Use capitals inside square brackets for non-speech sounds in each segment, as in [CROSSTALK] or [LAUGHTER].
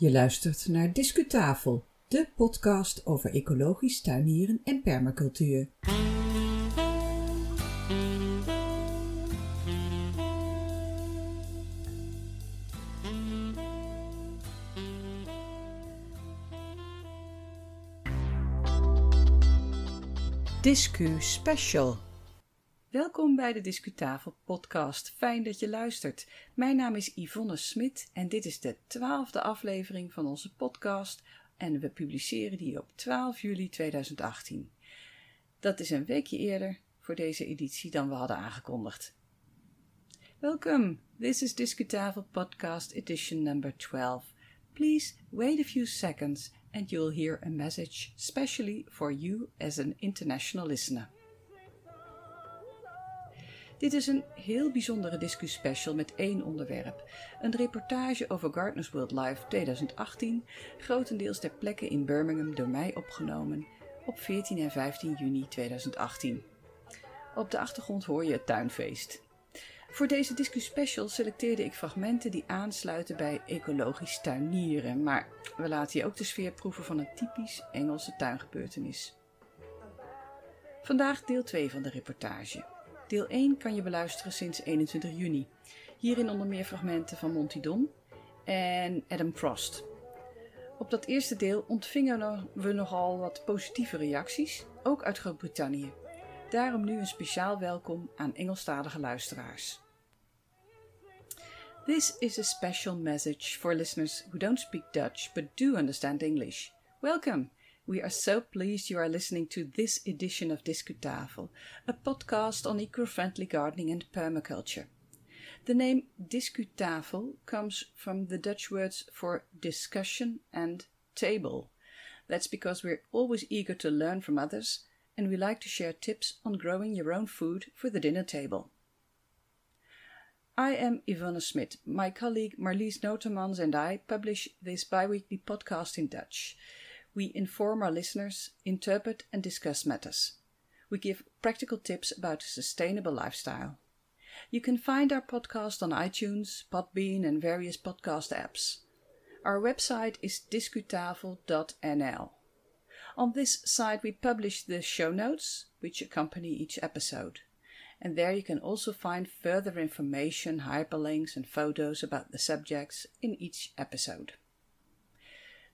Je luistert naar Discutafel, de podcast over ecologisch tuinieren en permacultuur. Discu Special. Welkom bij de Discutafel podcast. Fijn dat je luistert. Mijn naam is Yvonne Smit en dit is de twaalfde aflevering van onze podcast en we publiceren die op 12 juli 2018. Dat is een weekje eerder voor deze editie dan we hadden aangekondigd. Welkom. This is Discutafel podcast edition number 12. Please wait a few seconds and you'll hear a message specially for you as an international listener. Dit is een heel bijzondere discussiespecial met één onderwerp. Een reportage over Gardeners World Live 2018, grotendeels ter plekke in Birmingham door mij opgenomen op 14 en 15 juni 2018. Op de achtergrond hoor je het tuinfeest. Voor deze discussiespecial selecteerde ik fragmenten die aansluiten bij ecologisch tuinieren, maar we laten je ook de sfeer proeven van een typisch Engelse tuingebeurtenis. Vandaag deel 2 van de reportage. Deel 1 kan je beluisteren sinds 21 juni. Hierin onder meer fragmenten van Monty Don en Adam Frost. Op dat eerste deel ontvingen we nogal wat positieve reacties, ook uit Groot-Brittannië. Daarom nu een speciaal welkom aan Engelstalige luisteraars. This is a special message for listeners who don't speak Dutch but do understand English. Welcome! We are so pleased you are listening to this edition of Discutafel, a podcast on eco-friendly gardening and permaculture. The name Discutafel comes from the Dutch words for discussion and table. That's because we're always eager to learn from others and we like to share tips on growing your own food for the dinner table. I am Yvonne Smit. My colleague Marlies Notemans and I publish this bi-weekly podcast in Dutch. We inform our listeners, interpret and discuss matters. We give practical tips about a sustainable lifestyle. You can find our podcast on iTunes, Podbean, and various podcast apps. Our website is discutafel.nl. On this site, we publish the show notes which accompany each episode. And there you can also find further information, hyperlinks, and photos about the subjects in each episode.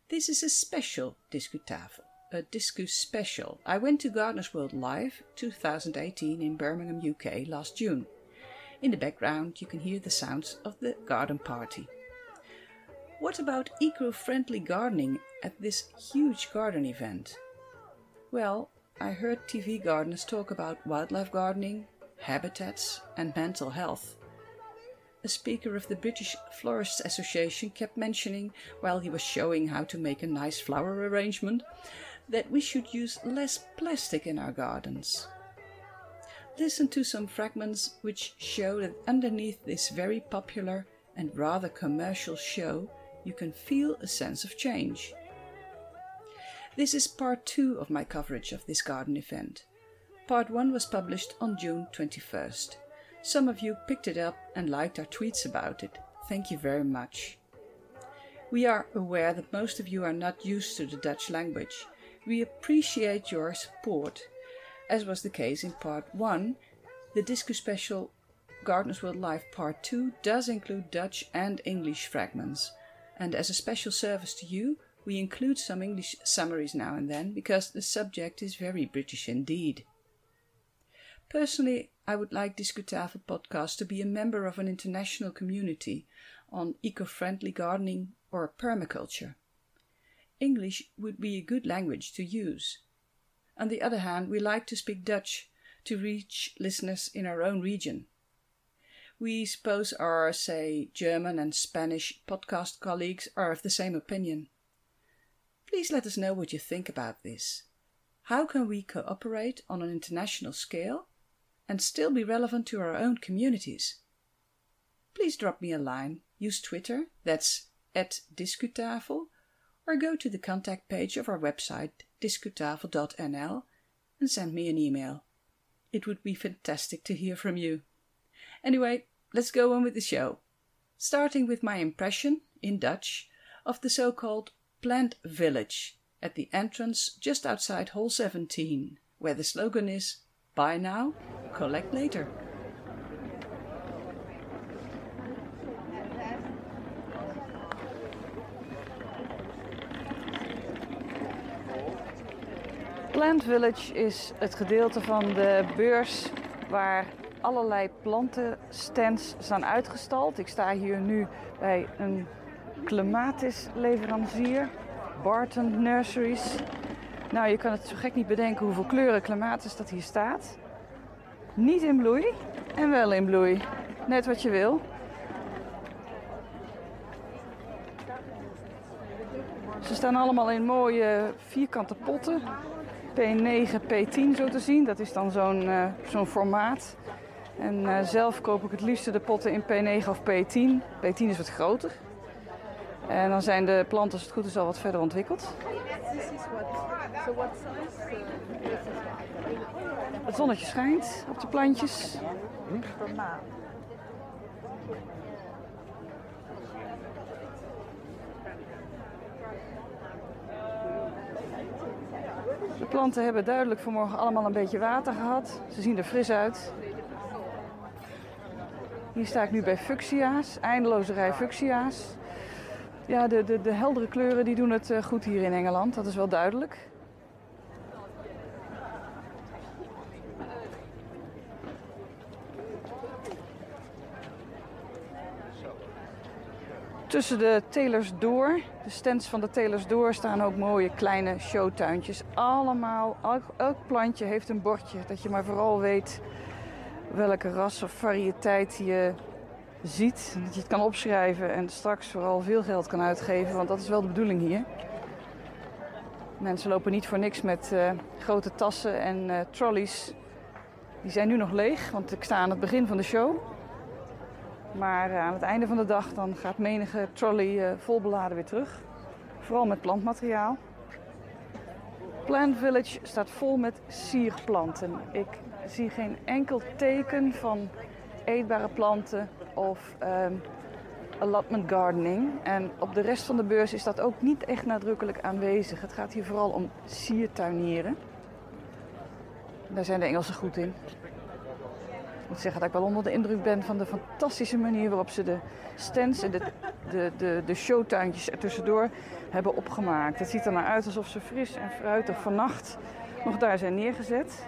This is a special Discutafel, a Discus special. I went to Gardeners World Live 2018 in Birmingham, UK last June. In the background, you can hear the sounds of the garden party. What about eco friendly gardening at this huge garden event? Well, I heard TV gardeners talk about wildlife gardening, habitats, and mental health a speaker of the British Florists Association kept mentioning, while he was showing how to make a nice flower arrangement, that we should use less plastic in our gardens. Listen to some fragments which show that underneath this very popular and rather commercial show, you can feel a sense of change. This is part two of my coverage of this garden event. Part one was published on June 21st. Some of you picked it up and liked our tweets about it. Thank you very much. We are aware that most of you are not used to the Dutch language. We appreciate your support. As was the case in part 1, the Disco Special Gardeners World Live Part 2 does include Dutch and English fragments. And as a special service to you, we include some English summaries now and then because the subject is very British indeed. Personally, I would like Discutafel podcast to be a member of an international community on eco-friendly gardening or permaculture. English would be a good language to use. On the other hand, we like to speak Dutch to reach listeners in our own region. We suppose our, say, German and Spanish podcast colleagues are of the same opinion. Please let us know what you think about this. How can we cooperate on an international scale and still be relevant to our own communities? Please drop me a line, use Twitter, that's at Discutafel, or go to the contact page of our website, discutafel.nl, and send me an email. It would be fantastic to hear from you. Anyway, let's go on with the show. Starting with my impression, in Dutch, of the so called Plant Village at the entrance just outside Hall 17, where the slogan is Buy now, collect later. Plant Village is het gedeelte van de beurs waar allerlei plantenstands staan uitgestald. Ik sta hier nu bij een clematis leverancier, Barton Nurseries. Nou, je kan het zo gek niet bedenken hoeveel kleuren clematis dat hier staat. Niet in bloei en wel in bloei. Net wat je wil. Ze staan allemaal in mooie vierkante potten. P9, P10 zo te zien. Dat is dan zo'n uh, zo'n formaat. En uh, zelf koop ik het liefste de potten in P9 of P10. P10 is wat groter. En dan zijn de planten, als het goed is, al wat verder ontwikkeld. Het zonnetje schijnt op de plantjes. De planten hebben duidelijk vanmorgen allemaal een beetje water gehad. Ze zien er fris uit. Hier sta ik nu bij fuchsia's, eindeloze rij fuchsia's. Ja, de, de, de heldere kleuren die doen het eh, goed hier in Engeland, dat is wel duidelijk. Tussen de telers door, de stands van de telers door, staan ook mooie kleine showtuintjes. Allemaal, elk, elk plantje heeft een bordje, dat je maar vooral weet welke ras of variëteit je ziet. Dat je het kan opschrijven en straks vooral veel geld kan uitgeven, want dat is wel de bedoeling hier. Mensen lopen niet voor niks met uh, grote tassen en uh, trolleys. Die zijn nu nog leeg, want ik sta aan het begin van de show. Maar uh, aan het einde van de dag dan gaat menige trolley vol beladen weer terug. Vooral met plantmateriaal. Plant Village staat vol met sierplanten. Ik zie geen enkel teken van eetbare planten of um, allotment gardening. En op de rest van de beurs is dat ook niet echt nadrukkelijk aanwezig. Het gaat hier vooral om siertuinieren. Daar zijn de Engelsen goed in. Ik moet zeggen dat ik wel onder de indruk ben van de fantastische manier waarop ze de stands en de, de, de, de showtuintjes er tussendoor hebben opgemaakt. Het ziet er naar uit alsof ze fris en fruitig vannacht nog daar zijn neergezet.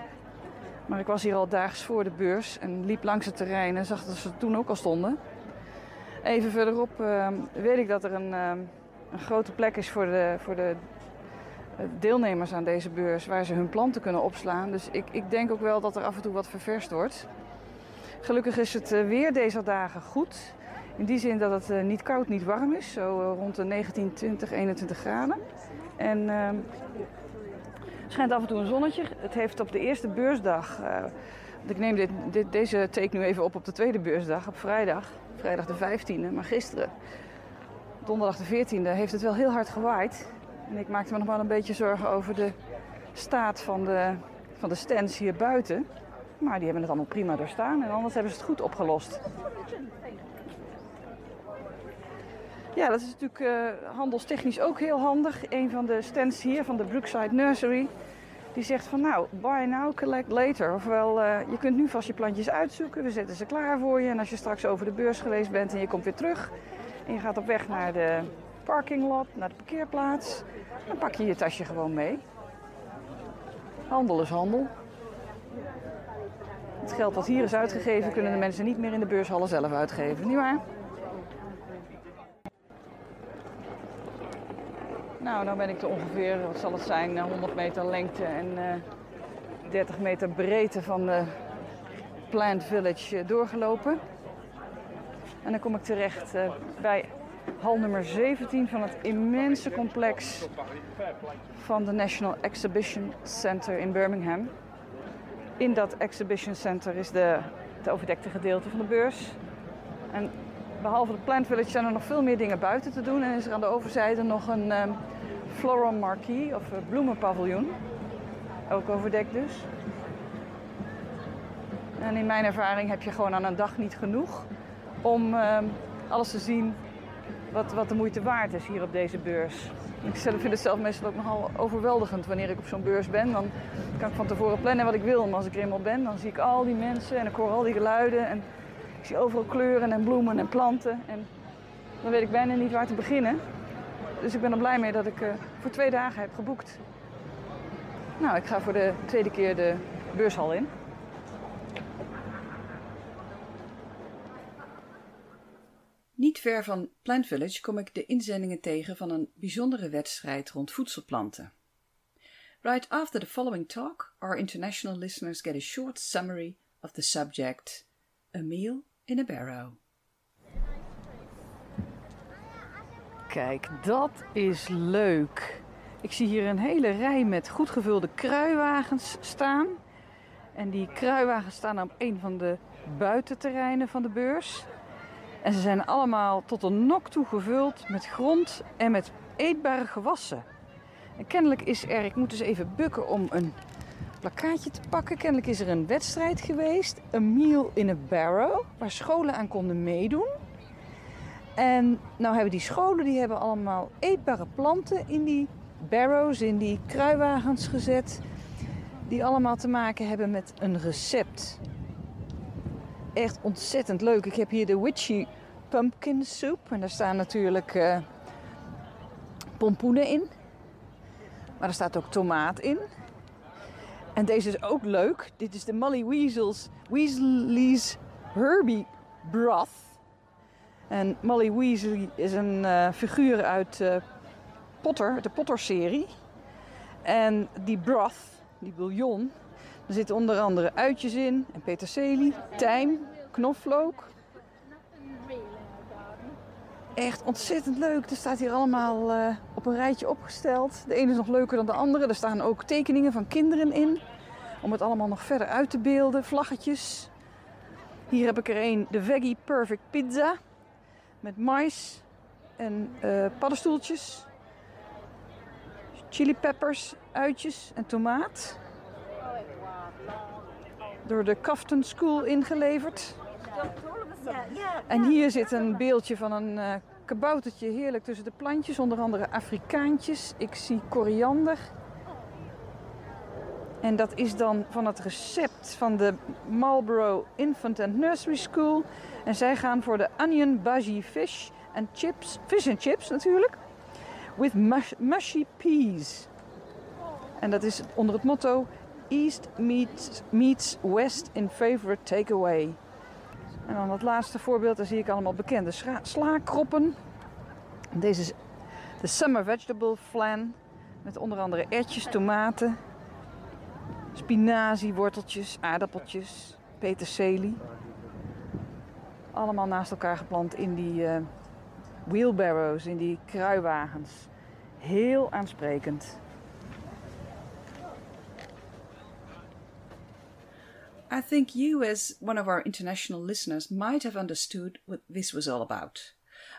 Maar ik was hier al daags voor de beurs en liep langs het terrein en zag dat ze toen ook al stonden. Even verderop uh, weet ik dat er een, uh, een, grote plek is voor de, voor de eh, deelnemers aan deze beurs waar ze hun planten kunnen opslaan. Dus ik, ik denk ook wel dat er af en toe wat ververst wordt. Gelukkig is het eh, weer deze dagen goed. In die zin dat het niet koud, niet warm is. Zo rond de 19, 20, 21 graden. En ehm, schijnt af en toe een zonnetje. Het heeft op de eerste beursdag. Uh, ik neem dit, dit, deze take nu even op op de tweede beursdag, op vrijdag. Vrijdag de 15e. Maar gisteren, donderdag de 14e, heeft het wel heel hard gewaaid. En ik maakte me nog wel een beetje zorgen over de staat van de, van de stands hier buiten. Maar die hebben het allemaal prima doorstaan. En anders hebben ze het goed opgelost. Ja, dat is natuurlijk uh, handelstechnisch ook heel handig. Een van de stands hier van de Brookside Nursery. Die zegt van nou, buy now, collect later. Ofwel, uh, je kunt nu vast je plantjes uitzoeken. We zetten ze klaar voor je. En als je straks over de beurs geweest bent en je komt weer terug. En je gaat op weg naar de parking lot, naar de parkeerplaats. Dan pak je je tasje gewoon mee. Handel is handel. Het geld dat hier is uitgegeven kunnen de mensen niet meer in de beurshallen zelf uitgeven. Niet waar? Nou, dan ben ik er ongeveer, wat zal het zijn, 100 meter lengte en uh, eh, 30 meter breedte van de Plant Village uh, doorgelopen. En dan kom ik terecht bij hal nummer 17 van het immense complex van de National Exhibition Center in Birmingham. In dat Exhibition Center is de, het overdekte gedeelte van de beurs. En behalve de Plant Village zijn er nog veel meer dingen buiten te doen. En is er aan de overzijde nog een um, floral marquee of bloemenpaviljoen. Ook overdekt dus. En in mijn ervaring heb je gewoon aan een dag niet genoeg om um, alles te zien wat, wat de moeite waard is hier op deze beurs. Ik vind het zelf meestal ook nogal overweldigend wanneer ik op zo'n beurs ben. Dan kan ik van tevoren plannen wat ik wil. Maar als ik er eenmaal ben, dan zie ik al die mensen en ik hoor al die geluiden. En ik zie overal kleuren en bloemen en planten. En dan weet ik bijna niet waar te beginnen. Dus ik ben er blij mee dat ik uh, voor twee dagen heb geboekt. Nou, ik ga voor de tweede keer de beurshal in. Niet ver van Plant Village kom ik de inzendingen tegen van een bijzondere wedstrijd rond voedselplanten. Right after the following talk, our international listeners get a short summary of the subject A Meal in a Barrow. Kijk, dat is leuk. Ik zie hier een hele rij met goed gevulde kruiwagens staan. En die kruiwagens staan op een van de buitenterreinen van de beurs. En ze zijn allemaal tot een nok toe gevuld met grond en met eetbare gewassen. En kennelijk is er, ik moet dus even bukken om een plakkaatje te pakken. Kennelijk is er een wedstrijd geweest, een meal in a barrow, waar scholen aan konden meedoen. En nou hebben die scholen die hebben allemaal eetbare planten in die barrows, in die kruiwagens gezet. Die allemaal te maken hebben met een recept. Echt ontzettend leuk. Ik heb hier de witchy pumpkin soup. En daar staan natuurlijk uh, pompoenen in. Maar er staat ook tomaat in. En deze is ook leuk. Dit is de Molly Weasels, Weasley's Herbie Broth. En Molly Weasley is een uh, figuur uit uh, Potter, de Potter-serie. En die broth, die bouillon, er zitten onder andere uitjes in en peterselie, tijm, knoflook. Echt ontzettend leuk. Er staat hier allemaal uh, op een rijtje opgesteld. De ene is nog leuker dan de andere. Er staan ook tekeningen van kinderen in. Om het allemaal nog verder uit te beelden. Vlaggetjes. Hier heb ik er een, de Veggie Perfect Pizza. Met mais en uh, paddenstoeltjes. Chili peppers, uitjes en tomaat. Door de Kafton School ingeleverd. En hier zit een beeldje van een uh, kaboutertje heerlijk tussen de plantjes, onder andere Afrikaantjes. Ik zie koriander. En dat is dan van het recept van de Marlborough Infant and Nursery School. En zij gaan voor de onion bhaji fish en chips, fish and chips natuurlijk, with mushy peas. En dat is onder het motto East meets, meets West in favorite takeaway. En dan het laatste voorbeeld, daar zie ik allemaal bekende slaakroppen. Deze is de Summer Vegetable Flan. Met onder andere ertjes, tomaten, spinazie, worteltjes, aardappeltjes, peterselie. Allemaal naast elkaar geplant in die uh, wheelbarrows, in die kruiwagens. Heel aansprekend. I think you, as one of our international listeners, might have understood what this was all about.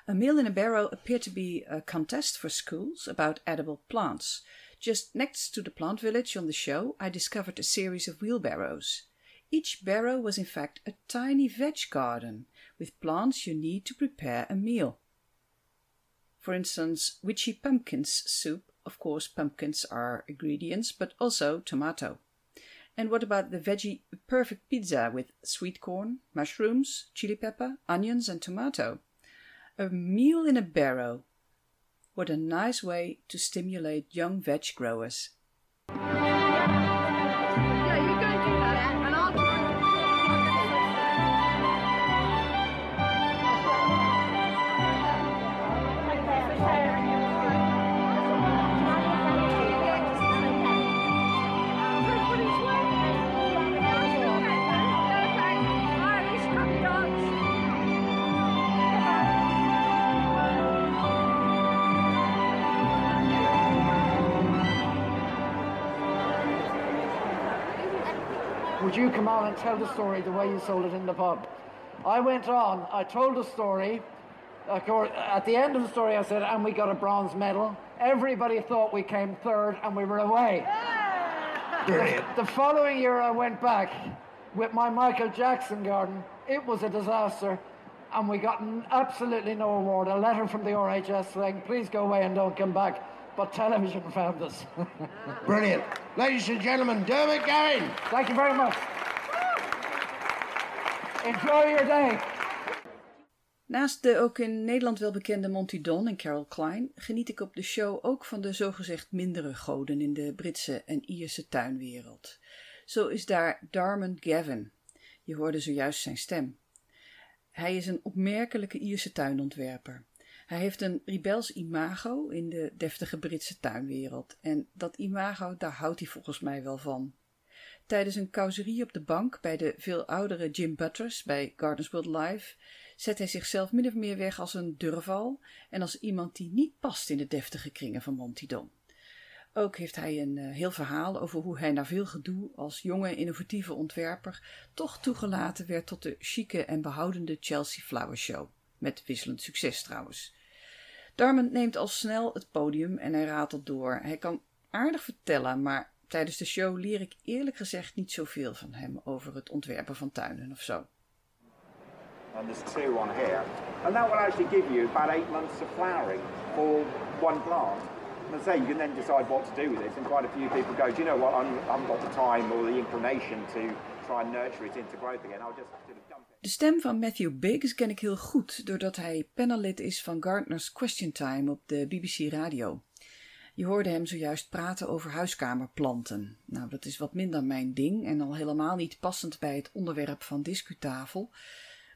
A Meal in a Barrow appeared to be a contest for schools about edible plants. Just next to the plant village on the show, I discovered a series of wheelbarrows. Each barrow was in fact a tiny veg garden with plants you need to prepare a meal. For instance, witchy pumpkins soup, of course, pumpkins are ingredients, but also tomato. And what about the veggie perfect pizza with sweet corn, mushrooms, chili pepper, onions, and tomato? A meal in a barrow. What a nice way to stimulate young veg growers. You come on and tell the story the way you sold it in the pub? I went on, I told the story. At the end of the story, I said, and we got a bronze medal. Everybody thought we came third and we were away. The, the following year, I went back with my Michael Jackson garden. It was a disaster. and we got absolutely no award. A letter from the RHS saying, please go away and don't come back. But television found us. [LAUGHS] Brilliant. Ladies and gentlemen, Dermot Garrin. Thank you very much. Enjoy your day. Naast de ook in Nederland wel bekende Monty Don en Carol Klein geniet ik op de show ook van de zogezegd mindere goden in de Britse en Ierse tuinwereld. Zo is daar Darmon Gavin. Je hoorde zojuist zijn stem. Hij is een opmerkelijke Ierse tuinontwerper. Hij heeft een rebels imago in de deftige Britse tuinwereld. En dat imago, daar houdt hij volgens mij wel van. Tijdens een causerie op de bank bij de veel oudere Jim Butters bij Gardens World Live zet hij zichzelf min of meer weg als een durval en als iemand die niet past in de deftige kringen van Monty Don. Ook heeft hij een uh, heel verhaal over hoe hij na veel gedoe als jonge innovatieve ontwerper toch toegelaten werd tot de chique en behoudende Chelsea Flower Show. Met wisselend succes trouwens. Darman neemt al snel het podium en hij ratelt door. Hij kan aardig vertellen, maar tijdens de show leer ik eerlijk gezegd niet zoveel van hem over het ontwerpen van tuinen of zo. And there's two on here. And that will actually give you about eight months of flowering for one plant. And say you can then decide what to do with it. And quite a few people go, do you know what? I haven't got the time or the inclination to nurture again. I'll just. De stem van Matthew Biggs ken ik heel goed, doordat hij panellid is van Gardner's Question Time op de BBC Radio. Je hoorde hem zojuist praten over huiskamerplanten. Nou, dat is wat minder mijn ding en al helemaal niet passend bij het onderwerp van discutafel.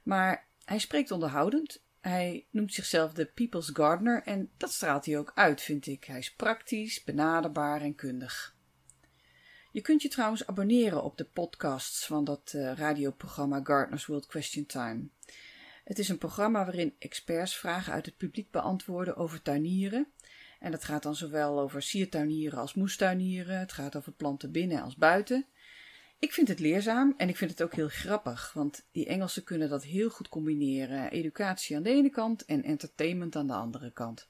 Maar hij spreekt onderhoudend. Hij noemt zichzelf de People's Gardener en dat straalt hij ook uit, vind ik. Hij is praktisch, benaderbaar en kundig. Je kunt je trouwens abonneren op de podcasts van dat uh, radioprogramma Gardeners World Question Time. Het is een programma waarin experts vragen uit het publiek beantwoorden over tuinieren. En dat gaat dan zowel over siertuinieren als moestuinieren. Het gaat over planten binnen als buiten. Ik vind het leerzaam en ik vind het ook heel grappig, want die Engelsen kunnen dat heel goed combineren. Educatie aan de ene kant en entertainment aan de andere kant.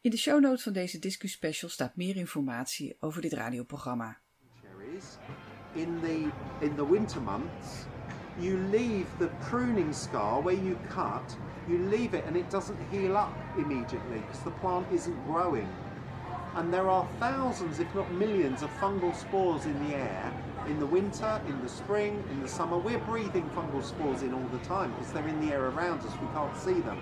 In de show notes van deze Discu Special staat meer informatie over dit radioprogramma. In the, in the winter months, you leave the pruning scar where you cut, you leave it and it doesn't heal up immediately because the plant isn't growing. And there are thousands, if not millions, of fungal spores in the air in the winter, in the spring, in the summer. We're breathing fungal spores in all the time because they're in the air around us. We can't see them.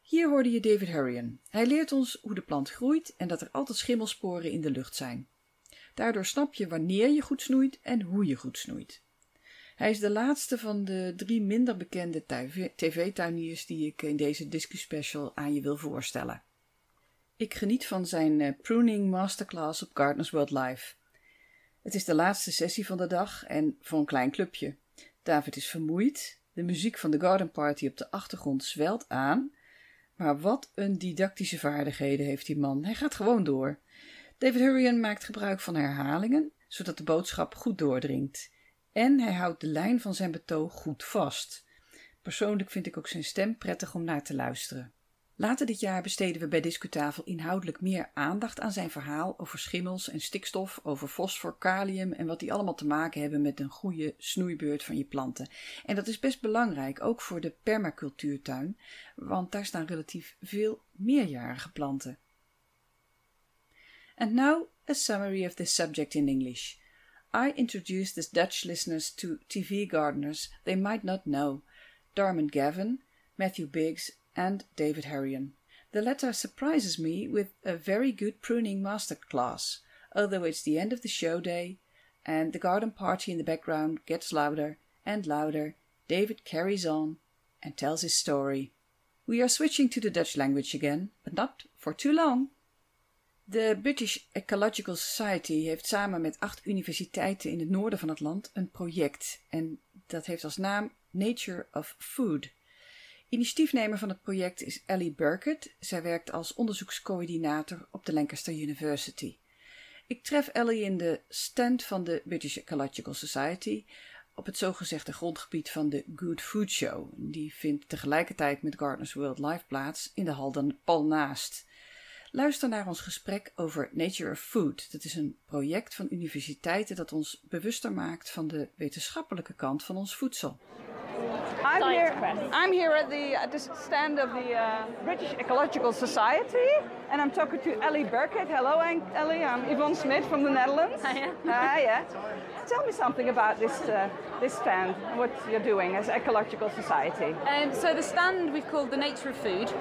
Hier hoorde je David Hurrian. Hij leert ons hoe de plant groeit en dat er altijd schimmelsporen in de lucht zijn. Daardoor snap je wanneer je goed snoeit en hoe je goed snoeit. Hij is de laatste van de drie minder bekende tv-tuiniers die ik in deze discuspecial aan je wil voorstellen. Ik geniet van zijn uh, pruning masterclass op Gardeners World Live. Het is de laatste sessie van de dag en voor een klein clubje. David is vermoeid, de muziek van de Garden Party op de achtergrond zwelt aan. Maar wat een didactische vaardigheden heeft die man. Hij gaat gewoon door. David Hurrian maakt gebruik van herhalingen, zodat de boodschap goed doordringt. En hij houdt de lijn van zijn betoog goed vast. Persoonlijk vind ik ook zijn stem prettig om naar te luisteren. Later dit jaar besteden we bij Discutafel inhoudelijk meer aandacht aan zijn verhaal over schimmels en stikstof, over fosfor, kalium en wat die allemaal te maken hebben met een goede snoeibeurt van je planten. En dat is best belangrijk, ook voor de permacultuurtuin, want daar staan relatief veel meerjarige planten. And now a summary of this subject in English. I introduce the Dutch listeners to TV gardeners they might not know, Darman Gavin, Matthew Biggs, and David Harian. The latter surprises me with a very good pruning master class, although it's the end of the show day and the garden party in the background gets louder and louder. David carries on and tells his story. We are switching to the Dutch language again, but not for too long. De British Ecological Society heeft samen met acht universiteiten in het noorden van het land een project en dat heeft als naam Nature of Food. Initiatiefnemer van het project is Ellie Burkett. Zij werkt als onderzoekscoördinator op de Lancaster University. Ik tref Ellie in de stand van de British Ecological Society op het zogezegde grondgebied van de Good Food Show. Die vindt tegelijkertijd met Gardeners World Live plaats in de hal dan pal naast. Luister naar ons gesprek over Nature of Food. Dat is een project van universiteiten dat ons bewuster maakt van de wetenschappelijke kant van ons voedsel. I'm here. I'm here at the at the stand of the uh, British Ecological Society, and I'm talking to Ellie Burkett. Hello, Ellie. I'm Yvonne Smith from the Netherlands. Hiya. Hiya. Tell me something about this uh, this stand and what you're doing as Ecological Society. Um, so the stand we've called the Nature of Food,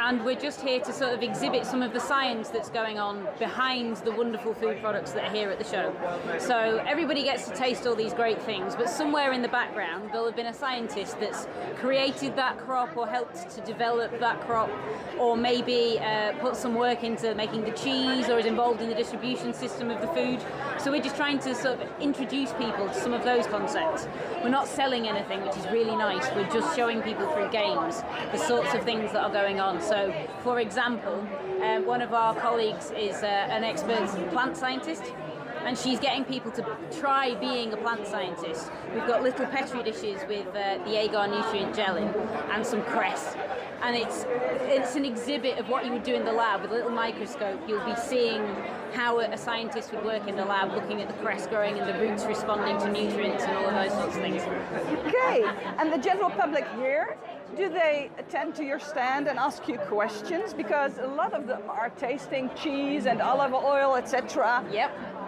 and we're just here to sort of exhibit some of the science that's going on behind the wonderful food products that are here at the show. So everybody gets to taste all these great things, but somewhere in the background there'll have been a scientist that's created that crop or helped to develop that crop, or maybe uh, put some work into making the cheese or is involved in the distribution system of the food. So we're just trying to sort of introduce people to some of those concepts. We're not selling anything, which is really nice. We're just showing people through games the sorts of things that are going on. So, for example, um, one of our colleagues is uh, an expert plant scientist. And she's getting people to try being a plant scientist. We've got little petri dishes with uh, the agar nutrient gel in and some cress. And it's it's an exhibit of what you would do in the lab with a little microscope. You'll be seeing how a scientist would work in the lab, looking at the cress growing and the roots responding to nutrients and all of those sorts of things. Okay, and the general public here, do they attend to your stand and ask you questions? Because a lot of them are tasting cheese and olive oil, etc. Yep.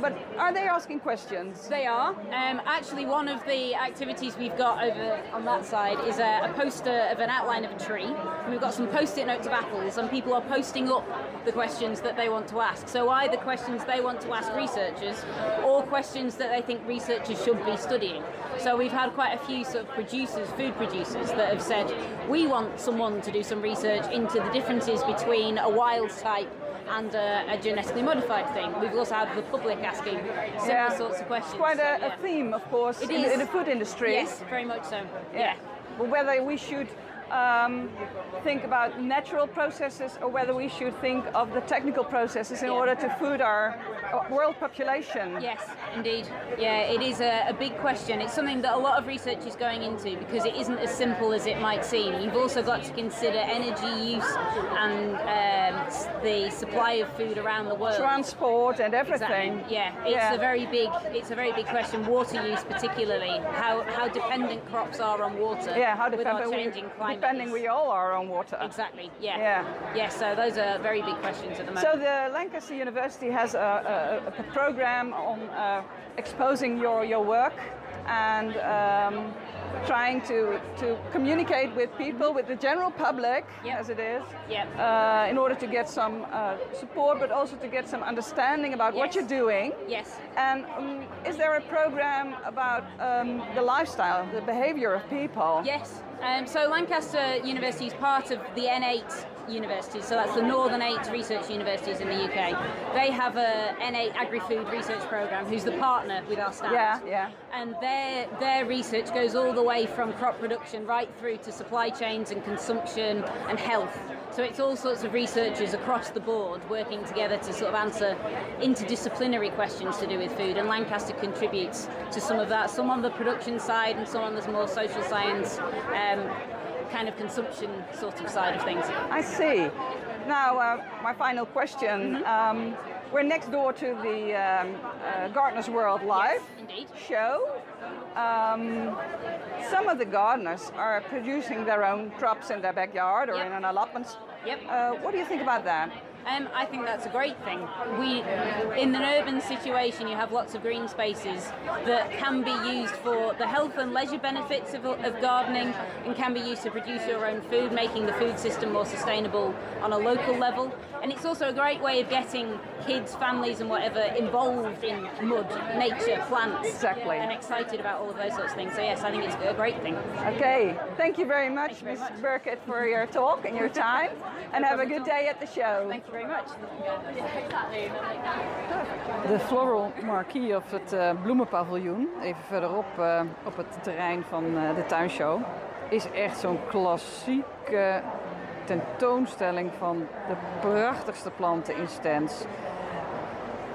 But are they asking questions? They are. Um, actually, one of the activities we've got over on that side is a, a poster of an outline of a tree. We've got some post-it notes of apples, and people are posting up the questions that they want to ask. So either questions they want to ask researchers, or questions that they think researchers should be studying. So we've had quite a few sort of producers, food producers, that have said we want someone to do some research into the differences between a wild type and a, a genetically modified thing. We've also had the public asking similar sorts of questions. Quite a, So, yeah. a theme, of course, in, in the food industry. Yes, very much so. Yeah. But whether we should um, think about natural processes or whether we should think of the technical processes in Yeah. order to food our uh, world population. Yes, indeed. Yeah, it is a, a big question. It's something that a lot of research is going into because it isn't as simple as it might seem. You've also got to consider energy use and um, the supply of food around the world. Transport and everything. Exactly. Yeah, it's Yeah. a very big it's a very big question. Water use, particularly, how how dependent crops are on water. Yeah, how with our changing climate. Depending we all are on water. Exactly. Yeah. Yeah. Yeah. So those are very big questions at the moment. So the Lancaster University has a, a, a program on uh, exposing your, your work and um, trying to, to communicate with people, with the general public, Yep. as it is, Yep. uh, in order to get some uh, support, but also to get some understanding about what you're doing. yes. And um, is there a program about um, the lifestyle, the behavior of people? Yes. Um, so Lancaster University is part of the N8 universities, so that's the Northern 8 research universities in the UK. They have a N8 agri-food research program who's the partner with our staff. Yeah, yeah. And their their research goes all the way from crop production right through to supply chains and consumption and health. So it's all sorts of researchers across the board working together to sort of answer interdisciplinary questions to do with food. And Lancaster contributes to some of that, some on the production side and some on the more social science, um, kind of consumption sort of side of things. I see. Now, uh, my final question. Mm-hmm. Um, we're next door to the um, uh, Gardener's World Live indeed. show. Um, some of the gardeners are producing their own crops in their backyard or Yep. in an allotment. Yep. Uh, what do you think about that? Um, I think that's a great thing. We, in an urban situation, you have lots of green spaces that can be used for the health and leisure benefits of, of gardening and can be used to produce your own food, making the food system more sustainable on a local level. And it's also a great way of getting kids, families, and whatever involved in mud, nature, plants, Exactly. and excited about all of those sorts of things. So yes, I think it's a great thing. Okay, thank you very much, Ms. Burkett, for your talk and your time, [LAUGHS] and have a good day at the show. De Floral Marquee of het eh, bloemenpaviljoen, even verderop eh, op het terrein van eh, de tuinshow, is echt zo'n klassieke tentoonstelling van de prachtigste planten in stands.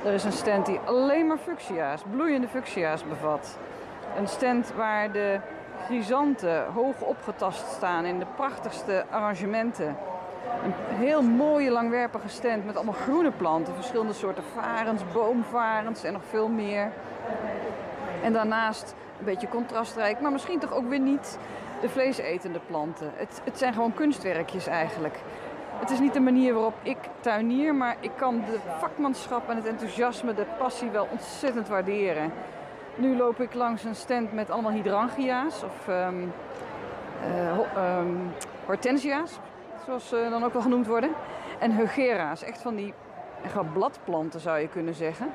Er is een stand die alleen maar fuchsia's, bloeiende fuchsia's bevat. Een stand waar de chrysanten hoog opgetast staan in de prachtigste arrangementen. Een heel mooie langwerpige stand met allemaal groene planten. Verschillende soorten varens, boomvarens en nog veel meer. En daarnaast een beetje contrastrijk, maar misschien toch ook weer niet. de vleesetende planten. Het, het zijn gewoon kunstwerkjes eigenlijk. Het is niet de manier waarop ik tuinier, maar ik kan de vakmanschap en het enthousiasme, de passie wel ontzettend waarderen. Nu loop ik langs een stand met allemaal hydrangia's of um, hortensia's, zoals ze dan ook wel genoemd worden. En heugera's, echt van die bladplanten zou je kunnen zeggen.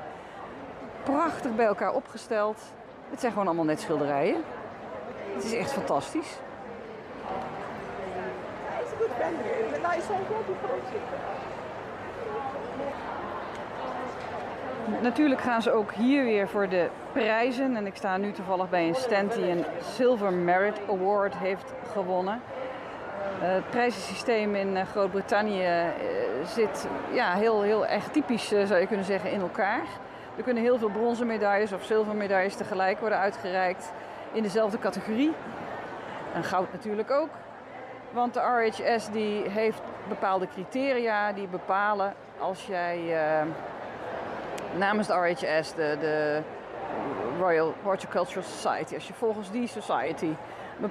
Prachtig bij elkaar opgesteld. Het zijn gewoon allemaal net schilderijen. Het is echt fantastisch. Natuurlijk gaan ze ook hier weer voor de prijzen. En ik sta nu toevallig bij een stand die een Silver Merit Award heeft gewonnen. Uh, het prijzensysteem in eh, Groot-Brittannië uh, zit ja, heel, heel erg typisch, zou je kunnen zeggen, in elkaar. Er kunnen heel veel bronzen medailles of zilveren medailles tegelijk worden uitgereikt in dezelfde categorie. En goud natuurlijk ook. Want de RHS die heeft bepaalde criteria die bepalen als jij uh, namens de RHS, de, de Royal Horticultural Society, als je volgens die society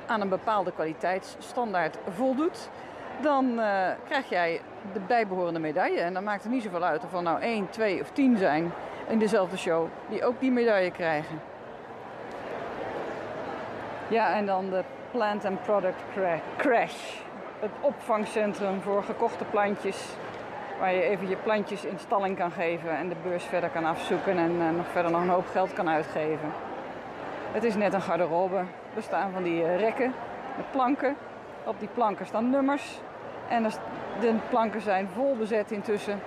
aan een bepaalde kwaliteitsstandaard voldoet, dan uh, krijg jij de bijbehorende medaille. En dan maakt het niet zoveel uit of er nou 1, 2 of 10 zijn in dezelfde show die ook die medaille krijgen. Ja, en dan de Plant and Product Crash. Het opvangcentrum voor gekochte plantjes. Waar je even je plantjes in stalling kan geven en de beurs verder kan afzoeken en uh, nog verder nog een hoop geld kan uitgeven. Het is net een garderobe. Er staan van die uh, rekken met planken. Op die planken staan nummers. En de planken zijn vol bezet intussen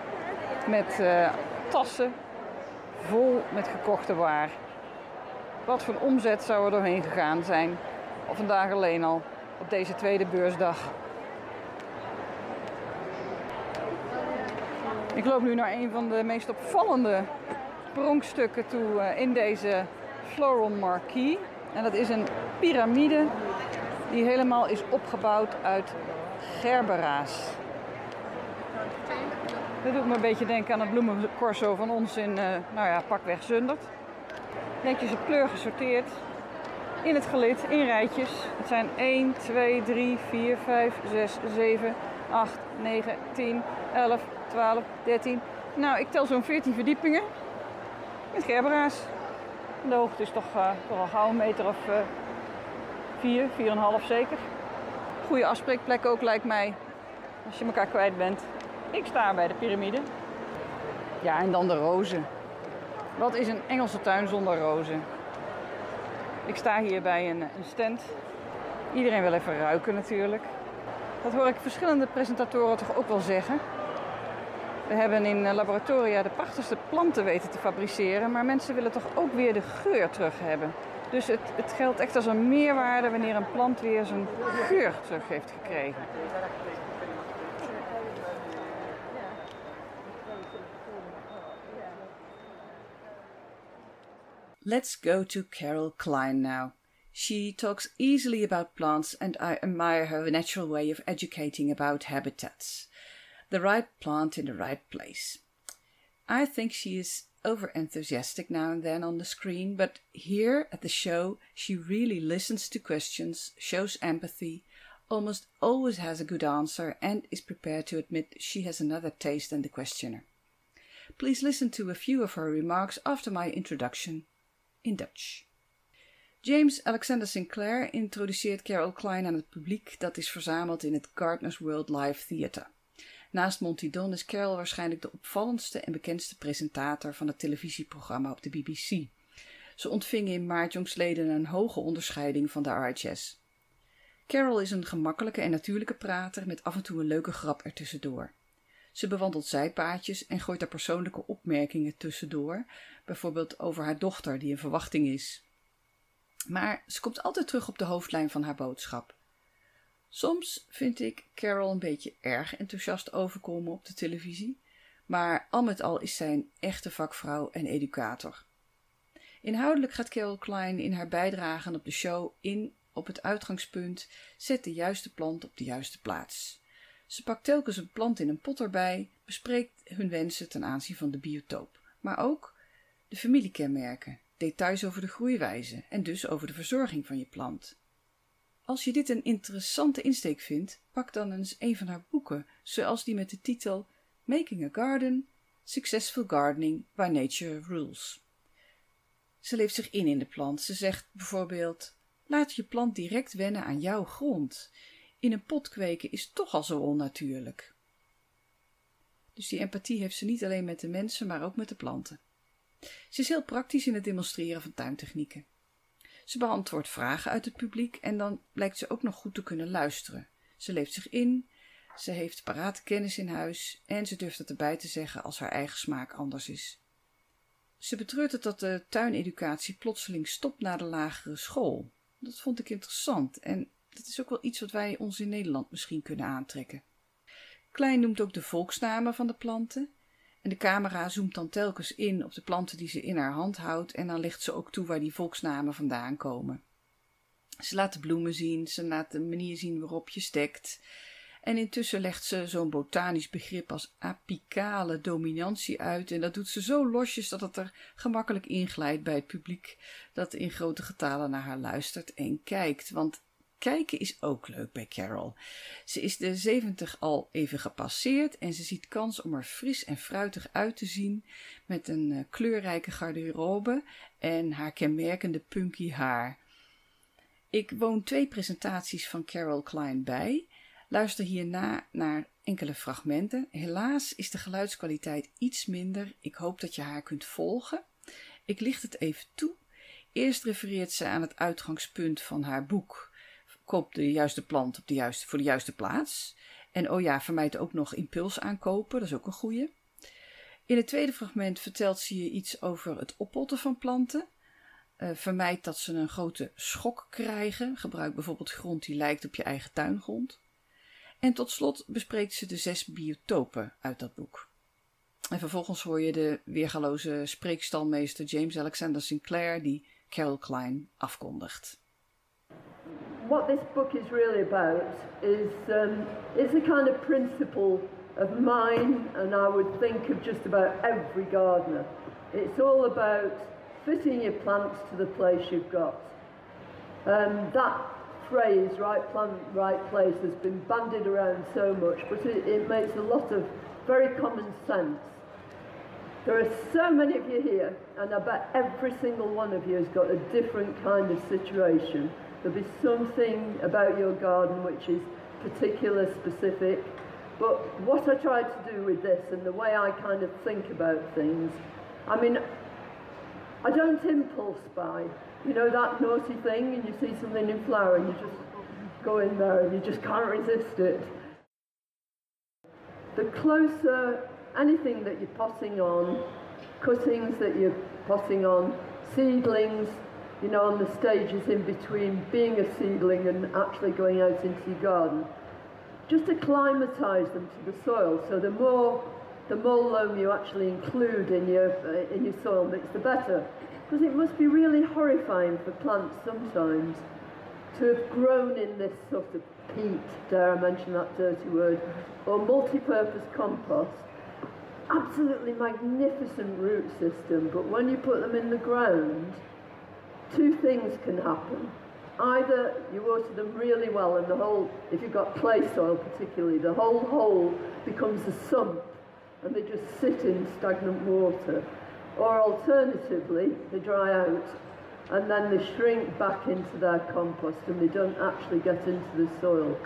met uh, tassen vol met gekochte waar. Wat voor omzet zou er doorheen gegaan zijn? Of vandaag alleen al op deze tweede beursdag. Ik loop nu naar een van de meest opvallende pronkstukken toe eh, in deze Floral Marquee. En dat is een piramide die helemaal is opgebouwd uit gerbera's. Dat doet me een beetje denken aan het bloemencorso van ons in, uh, nou ja, pakweg Zundert. Netjes op kleur gesorteerd. In het gelid, in rijtjes. Het zijn 1, 2, 3, 4, 5, 6, 7, 8, 9, 10, 11, 12, 13. Nou, ik tel zo'n 14 verdiepingen. Met gerbera's. De hoogte is toch, uh, toch gauw een meter of uh, 4, 4,5 zeker. Goede afspreekplek ook lijkt mij. Als je elkaar kwijt bent. Ik sta bij de piramide. Ja, en dan de rozen. Wat is een Engelse tuin zonder rozen? Ik sta hier bij een, een stand. Iedereen wil even ruiken natuurlijk. Dat hoor ik verschillende presentatoren toch ook wel zeggen. We hebben in laboratoria de prachtigste planten weten te fabriceren, maar mensen willen toch ook weer de geur terug hebben. Dus het, het geldt echt als een meerwaarde wanneer een plant weer zijn geur terug heeft gekregen. Let's go to Carol Klein now. She talks easily about plants, and I admire her natural way of educating about habitats. The right plant in the right place. I think she is over enthusiastic now and then on the screen, but here at the show she really listens to questions, shows empathy, almost always has a good answer, and is prepared to admit she has another taste than the questioner. Please listen to a few of her remarks after my introduction in Dutch. James Alexander Sinclair introduceert Carol Klein aan het publiek dat is verzameld in het Gardner's World Live Theatre. Naast Monty Don is Carol waarschijnlijk de opvallendste en bekendste presentator van het televisieprogramma op de BBC. Ze ontving in maart jongstleden een hoge onderscheiding van de RHS. Carol is een gemakkelijke en natuurlijke prater met af en toe een leuke grap ertussendoor. Ze bewandelt zijpaadjes en gooit daar persoonlijke opmerkingen tussendoor, bijvoorbeeld over haar dochter die in verwachting is. Maar ze komt altijd terug op de hoofdlijn van haar boodschap. Soms vind ik Carol een beetje erg enthousiast overkomen op de televisie, maar al met al is zij een echte vakvrouw en educator. Inhoudelijk gaat Carol Klein in haar bijdragen op de show in op het uitgangspunt: zet de juiste plant op de juiste plaats. Ze pakt telkens een plant in een pot erbij, bespreekt hun wensen ten aanzien van de biotoop, maar ook de familiekenmerken, details over de groeiwijze en dus over de verzorging van je plant. Als je dit een interessante insteek vindt, pak dan eens een van haar boeken, zoals die met de titel Making a Garden: Successful Gardening by Nature Rules. Ze leeft zich in in de plant. Ze zegt bijvoorbeeld: Laat je plant direct wennen aan jouw grond. In een pot kweken is toch al zo onnatuurlijk. Dus die empathie heeft ze niet alleen met de mensen, maar ook met de planten. Ze is heel praktisch in het demonstreren van tuintechnieken. Ze beantwoordt vragen uit het publiek en dan blijkt ze ook nog goed te kunnen luisteren. Ze leeft zich in, ze heeft parate kennis in huis en ze durft het erbij te zeggen als haar eigen smaak anders is. Ze betreurt het dat de tuineducatie plotseling stopt na de lagere school. Dat vond ik interessant en dat is ook wel iets wat wij ons in Nederland misschien kunnen aantrekken. Klein noemt ook de volksnamen van de planten. En de camera zoomt dan telkens in op de planten die ze in haar hand houdt en dan legt ze ook toe waar die volksnamen vandaan komen. Ze laat de bloemen zien, ze laat de manier zien waarop je stekt. En intussen legt ze zo'n botanisch begrip als apicale dominantie uit. En dat doet ze zo losjes dat het er gemakkelijk inglijdt bij het publiek dat in grote getalen naar haar luistert en kijkt. Want Kijken is ook leuk bij Carol. Ze is de 70 al even gepasseerd en ze ziet kans om er fris en fruitig uit te zien met een uh, kleurrijke garderobe en haar kenmerkende punky haar. Ik woon twee presentaties van Carol Klein bij. Luister hierna naar enkele fragmenten. Helaas is de geluidskwaliteit iets minder. Ik hoop dat je haar kunt volgen. Ik licht het even toe. Eerst refereert ze aan het uitgangspunt van haar boek koop de juiste plant op de juiste, voor de juiste plaats. En oh ja, vermijd ook nog impuls aankopen, dat is ook een goede. In het tweede fragment vertelt ze je iets over het oppotten van planten. Uh, vermijd dat ze een grote schok krijgen. Gebruik bijvoorbeeld grond die lijkt op je eigen tuingrond. En tot slot bespreekt ze de zes biotopen uit dat boek. En vervolgens hoor je de weergaloze spreekstalmeester James Alexander Sinclair die Carol Klein afkondigt. What this book is really about is um, it's a kind of principle of mine, and I would think of just about every gardener. It's all about fitting your plants to the place you've got. Um, that phrase, right plant, right place, has been bandied around so much, but it, it makes a lot of very common sense. There are so many of you here, and I bet every single one of you has got a different kind of situation. There'll be something about your garden which is particular, specific. But what I try to do with this and the way I kind of think about things, I mean, I don't impulse buy. You know that naughty thing, and you see something in flower, and you just go in there and you just can't resist it. The closer anything that you're potting on, cuttings that you're potting on, seedlings, you know, on the stages in between being a seedling and actually going out into your garden, just acclimatise them to the soil. So the more the more loam you actually include in your in your soil mix, the better. Because it must be really horrifying for plants sometimes to have grown in this sort of peat, dare I mention that dirty word, or multi-purpose compost. Absolutely magnificent root system, but when you put them in the ground, two things can happen. Either you water them really well and the whole, if you've got clay soil particularly, the whole hole becomes a sump and they just sit in stagnant water. Or alternatively, they dry out and then they shrink back into their compost and they don't actually get into the soil.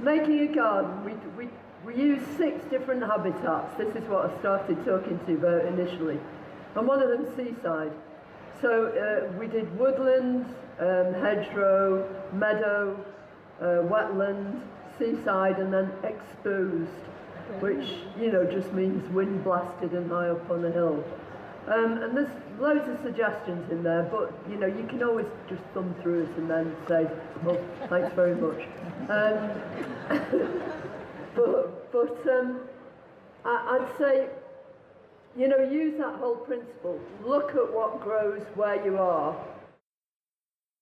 Making a garden, we, we, we use six different habitats. This is what I started talking to you about initially. And one of them seaside. So uh, we did woodland, um, hedgerow, meadow, uh, wetland, seaside, and then exposed, which you know just means wind blasted and high up on a hill. Um, and there's loads of suggestions in there, but you know you can always just thumb through it and then say, "Well, thanks very much." Um, [LAUGHS] but but um, I, I'd say you know, use that whole principle. Look at what grows where you are.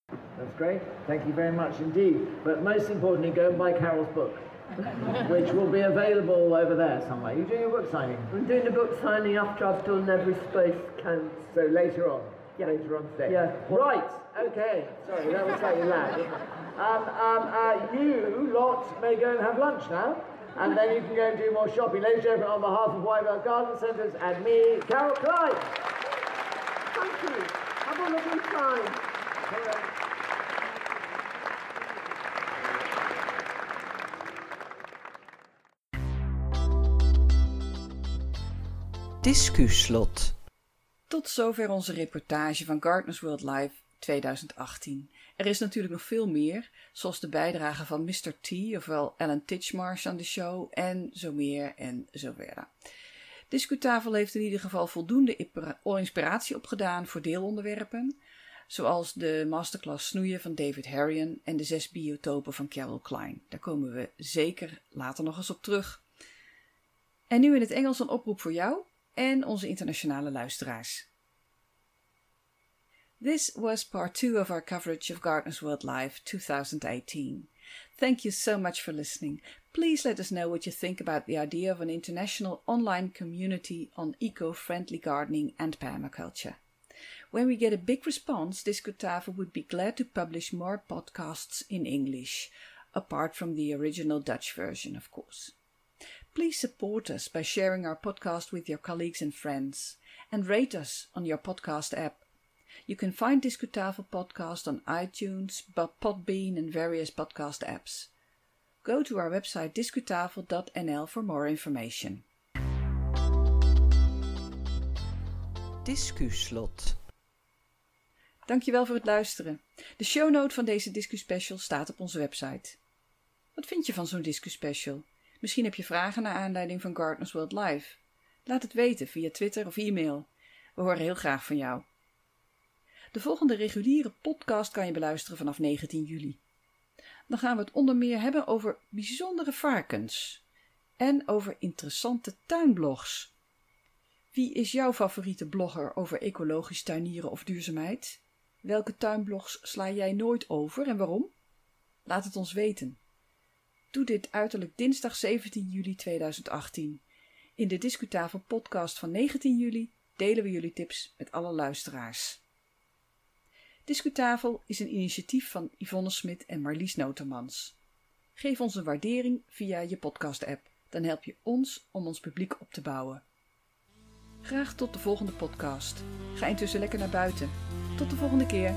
That's great. Thank you very much indeed. But most importantly, go and buy Carol's book, [LAUGHS] which will be available over there somewhere. Are you doing a book signing? I'm doing a book signing after I've done every space counts. So later on? yeah. later on today. Yeah. Right, okay. Sorry, that was slightly loud. [LAUGHS] Um, um, uh, you lot may go and have lunch now, and then you can go and do more shopping. Ladies and gentlemen, on behalf of Wyville Garden Centres and me, Carol Klein. Thank you. Have a lovely time. Discuslot. Tot zover onze reportage van Gardeners World Live 2018. Er is natuurlijk nog veel meer, zoals de bijdrage van Mr. T, ofwel Alan Titchmarsh aan de show, en zo meer en zo verder. Discutafel heeft in ieder geval voldoende inspiratie opgedaan voor deelonderwerpen, zoals de masterclass snoeien van David Harrion en de zes biotopen van Carol Klein. Daar komen we zeker later nog eens op terug. En nu in het Engels een oproep voor jou en onze internationale luisteraars. This was part two of our coverage of Gardeners World Live 2018. Thank you so much for listening. Please let us know what you think about the idea of an international online community on eco friendly gardening and permaculture. When we get a big response, Discutafel would be glad to publish more podcasts in English, apart from the original Dutch version, of course. Please support us by sharing our podcast with your colleagues and friends, and rate us on your podcast app. You can find Discutafel podcast on iTunes, Podbean, and various podcast apps. Go to our website discutafel.nl for more information. Discuslot. Dankjewel voor het luisteren. De shownote van deze Discuspecial staat op onze website. Wat vind je van zo'n Discuspecial? Misschien heb je vragen naar aanleiding van Gardeners World Live. Laat het weten via Twitter of e-mail. We horen heel graag van jou. De volgende reguliere podcast kan je beluisteren vanaf 19 juli. Dan gaan we het onder meer hebben over bijzondere varkens en over interessante tuinblogs. Wie is jouw favoriete blogger over ecologisch tuinieren of duurzaamheid? Welke tuinblogs sla jij nooit over en waarom? Laat het ons weten. Doe dit uiterlijk dinsdag 17 juli 2018. In de Discutafel podcast van 19 juli delen we jullie tips met alle luisteraars. Discutafel is een initiatief van Yvonne Smit en Marlies Notermans. Geef ons een waardering via je podcast-app. Dan help je ons om ons publiek op te bouwen. Graag tot de volgende podcast. Ga intussen lekker naar buiten. Tot de volgende keer.